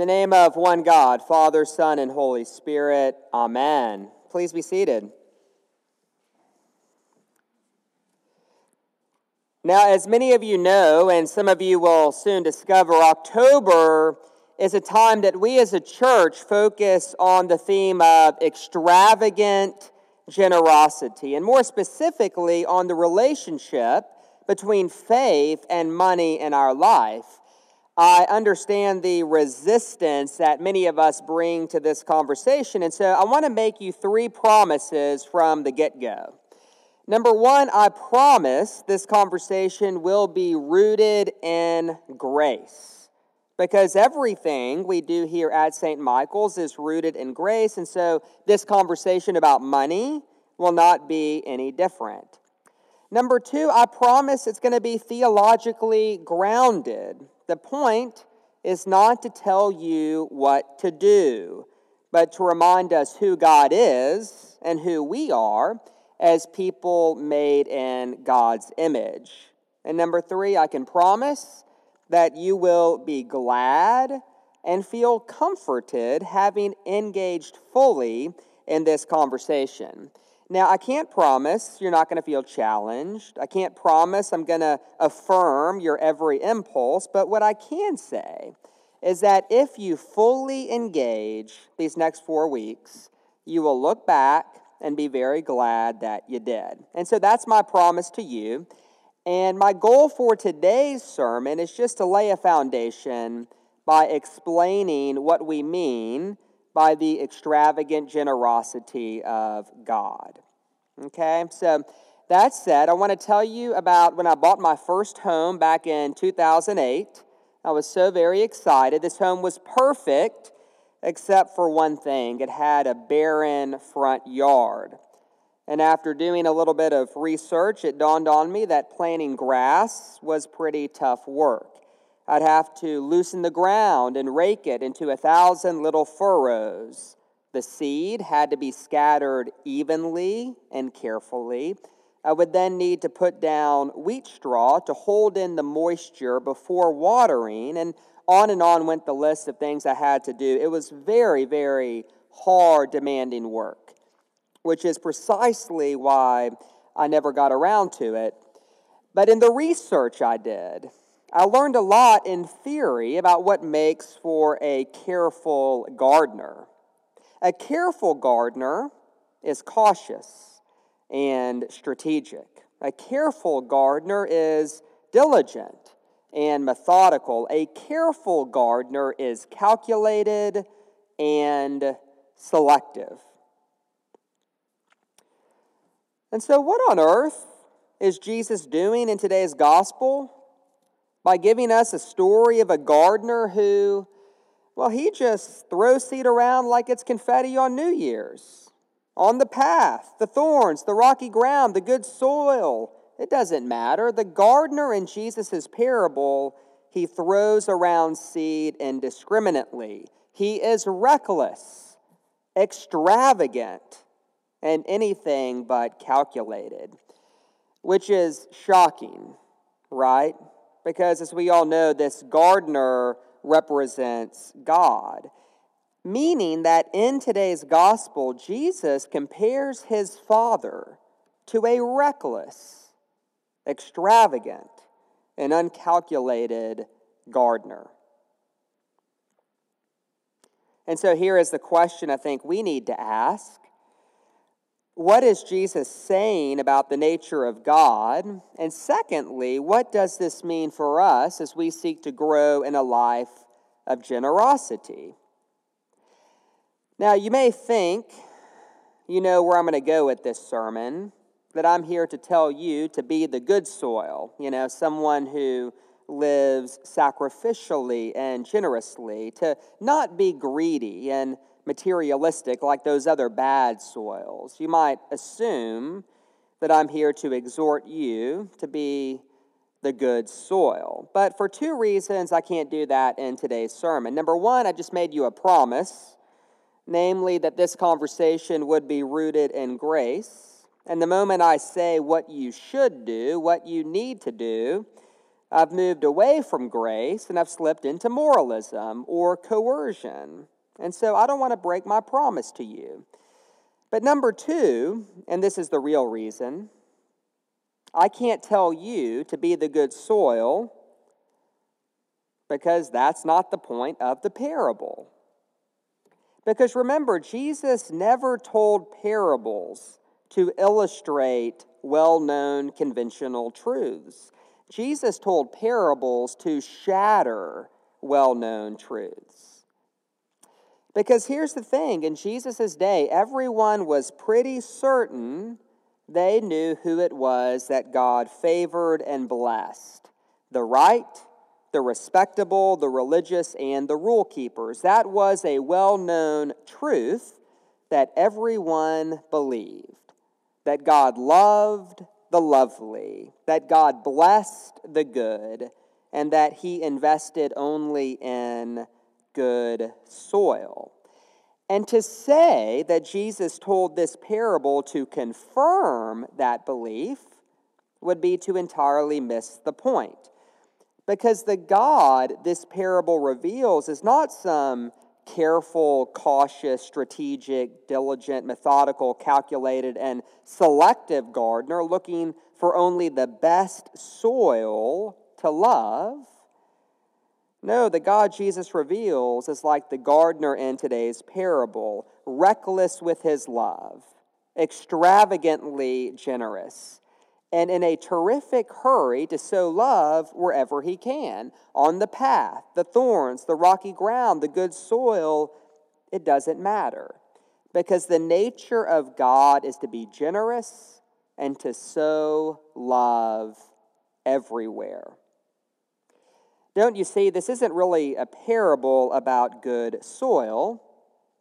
the name of one God, Father, Son, and Holy Spirit, Amen. Please be seated. Now, as many of you know, and some of you will soon discover, October is a time that we as a church focus on the theme of extravagant generosity, and more specifically on the relationship between faith and money in our life. I understand the resistance that many of us bring to this conversation, and so I want to make you three promises from the get go. Number one, I promise this conversation will be rooted in grace. Because everything we do here at St. Michael's is rooted in grace, and so this conversation about money will not be any different. Number two, I promise it's going to be theologically grounded. The point is not to tell you what to do, but to remind us who God is and who we are as people made in God's image. And number three, I can promise that you will be glad and feel comforted having engaged fully in this conversation. Now, I can't promise you're not going to feel challenged. I can't promise I'm going to affirm your every impulse. But what I can say is that if you fully engage these next four weeks, you will look back and be very glad that you did. And so that's my promise to you. And my goal for today's sermon is just to lay a foundation by explaining what we mean by the extravagant generosity of God. Okay, so that said, I want to tell you about when I bought my first home back in 2008. I was so very excited. This home was perfect except for one thing it had a barren front yard. And after doing a little bit of research, it dawned on me that planting grass was pretty tough work. I'd have to loosen the ground and rake it into a thousand little furrows. The seed had to be scattered evenly and carefully. I would then need to put down wheat straw to hold in the moisture before watering, and on and on went the list of things I had to do. It was very, very hard, demanding work, which is precisely why I never got around to it. But in the research I did, I learned a lot in theory about what makes for a careful gardener. A careful gardener is cautious and strategic. A careful gardener is diligent and methodical. A careful gardener is calculated and selective. And so, what on earth is Jesus doing in today's gospel? By giving us a story of a gardener who, well, he just throws seed around like it's confetti on New Year's. On the path, the thorns, the rocky ground, the good soil, it doesn't matter. The gardener in Jesus' parable, he throws around seed indiscriminately. He is reckless, extravagant, and anything but calculated, which is shocking, right? Because, as we all know, this gardener represents God. Meaning that in today's gospel, Jesus compares his father to a reckless, extravagant, and uncalculated gardener. And so here is the question I think we need to ask what is Jesus saying about the nature of God? And secondly, what does this mean for us as we seek to grow in a life of generosity? Now, you may think you know where I'm going to go with this sermon, that I'm here to tell you to be the good soil, you know, someone who lives sacrificially and generously, to not be greedy and materialistic like those other bad soils. You might assume that I'm here to exhort you to be the good soil. But for two reasons, I can't do that in today's sermon. Number one, I just made you a promise, namely that this conversation would be rooted in grace. And the moment I say what you should do, what you need to do, I've moved away from grace and I've slipped into moralism or coercion. And so I don't want to break my promise to you. But number two, and this is the real reason, I can't tell you to be the good soil because that's not the point of the parable. Because remember, Jesus never told parables to illustrate well known conventional truths. Jesus told parables to shatter well known truths. Because here's the thing in Jesus' day, everyone was pretty certain they knew who it was that God favored and blessed the right, the respectable, the religious, and the rule keepers. That was a well known truth that everyone believed that God loved the lovely, that God blessed the good, and that He invested only in good soil. And to say that Jesus told this parable to confirm that belief would be to entirely miss the point. Because the God this parable reveals is not some careful, cautious, strategic, diligent, methodical, calculated, and selective gardener looking for only the best soil to love. No, the God Jesus reveals is like the gardener in today's parable, reckless with his love, extravagantly generous, and in a terrific hurry to sow love wherever he can on the path, the thorns, the rocky ground, the good soil. It doesn't matter because the nature of God is to be generous and to sow love everywhere. Don't you see, this isn't really a parable about good soil,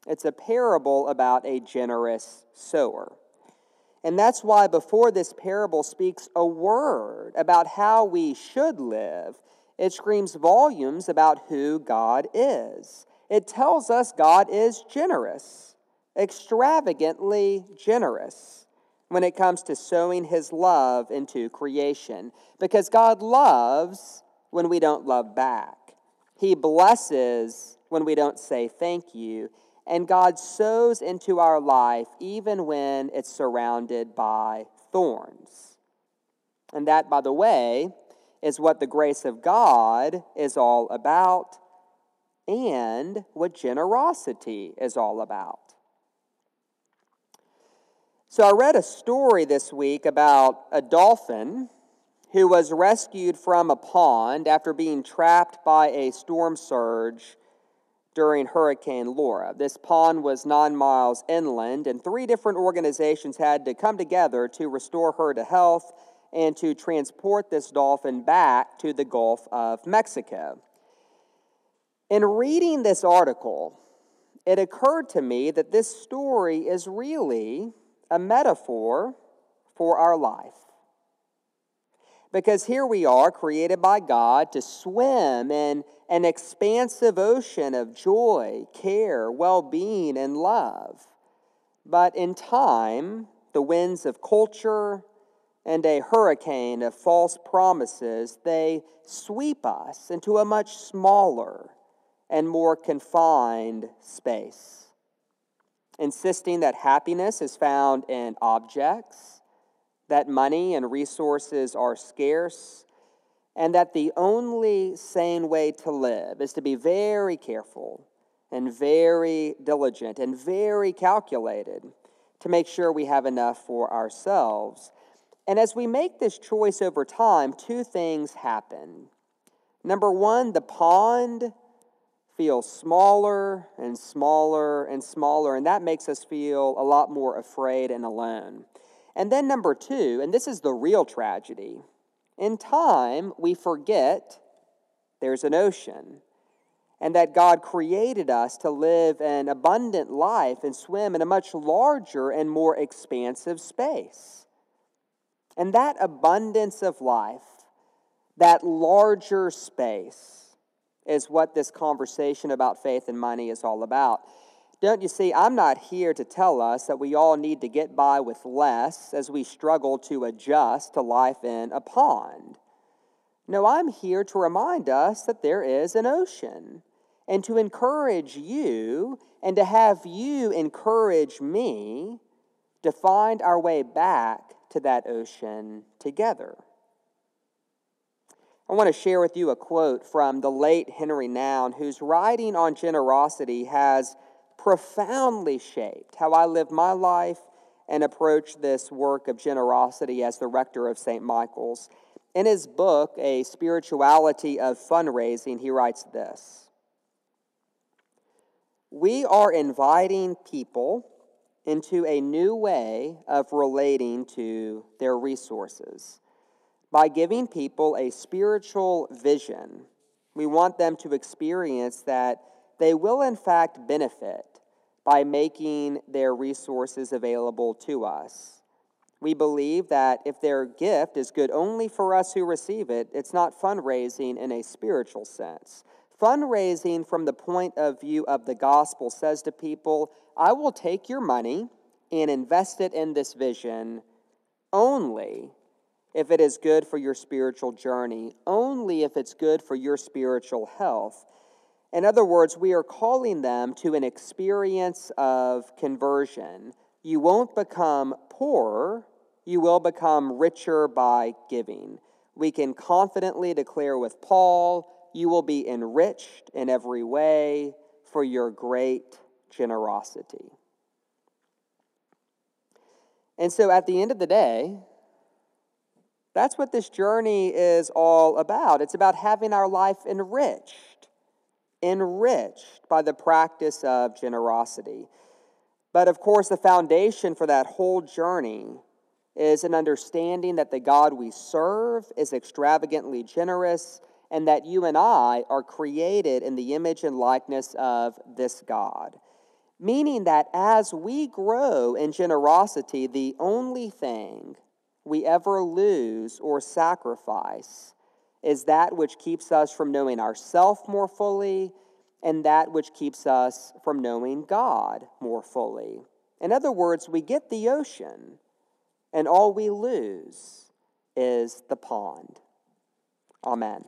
it's a parable about a generous sower. And that's why before this parable speaks a word about how we should live, it screams volumes about who God is. It tells us God is generous, extravagantly generous when it comes to sowing his love into creation, because God loves when we don't love back. He blesses when we don't say thank you. And God sows into our life even when it's surrounded by thorns. And that, by the way, is what the grace of God is all about and what generosity is all about. So, I read a story this week about a dolphin who was rescued from a pond after being trapped by a storm surge during Hurricane Laura. This pond was nine miles inland, and three different organizations had to come together to restore her to health and to transport this dolphin back to the Gulf of Mexico. In reading this article, it occurred to me that this story is really a metaphor for our life. Because here we are, created by God to swim in an expansive ocean of joy, care, well being, and love. But in time, the winds of culture and a hurricane of false promises, they sweep us into a much smaller and more confined space, insisting that happiness is found in objects that money and resources are scarce, and that the only sane way to live is to be very careful and very diligent and very calculated to make sure we have enough for ourselves. And as we make this choice over time, two things happen. Number one, the pond feels smaller and smaller and smaller, and that makes us feel a lot more afraid and alone. And then, number two, and this is the real tragedy in time, we forget there's an ocean, and that God created us to live an abundant life and swim in a much larger and more expansive space. And that abundance of life, that larger space, is what this conversation about faith and money is all about. Don't you see, I'm not here to tell us that we all need to get by with less as we struggle to adjust to life in a pond. No, I'm here to remind us that there is an ocean and to encourage you and to have you encourage me to find our way back to that ocean together. I want to share with you a quote from the late Henri Nouwen, whose writing on generosity has profoundly shaped how I live my life and approach this work of generosity as the rector of St. Michael's. In his book, A Spirituality of Fundraising, he writes this We are inviting people into a new way of relating to their resources. By giving people a spiritual vision, we want them to experience that they will, in fact, benefit by making their resources available to us. We believe that if their gift is good only for us who receive it, it's not fundraising in a spiritual sense. Fundraising from the point of view of the gospel says to people, I will take your money and invest it in this vision only if it is good for your spiritual journey, only if it's good for your spiritual health. In other words, we are calling them to an experience of conversion. You won't become poorer, you will become richer by giving. We can confidently declare with Paul, you will be enriched in every way for your great generosity. And so at the end of the day, that's what this journey is all about. It's about having our life enriched, enriched by the practice of generosity. But of course, the foundation for that whole journey is an understanding that the God we serve is extravagantly generous and that you and I are created in the image and likeness of this God. Meaning that as we grow in generosity, the only thing we ever lose or sacrifice is that which keeps us from knowing ourself more fully and that which keeps us from knowing God more fully. In other words, we get the ocean, and all we lose is the pond. Amen.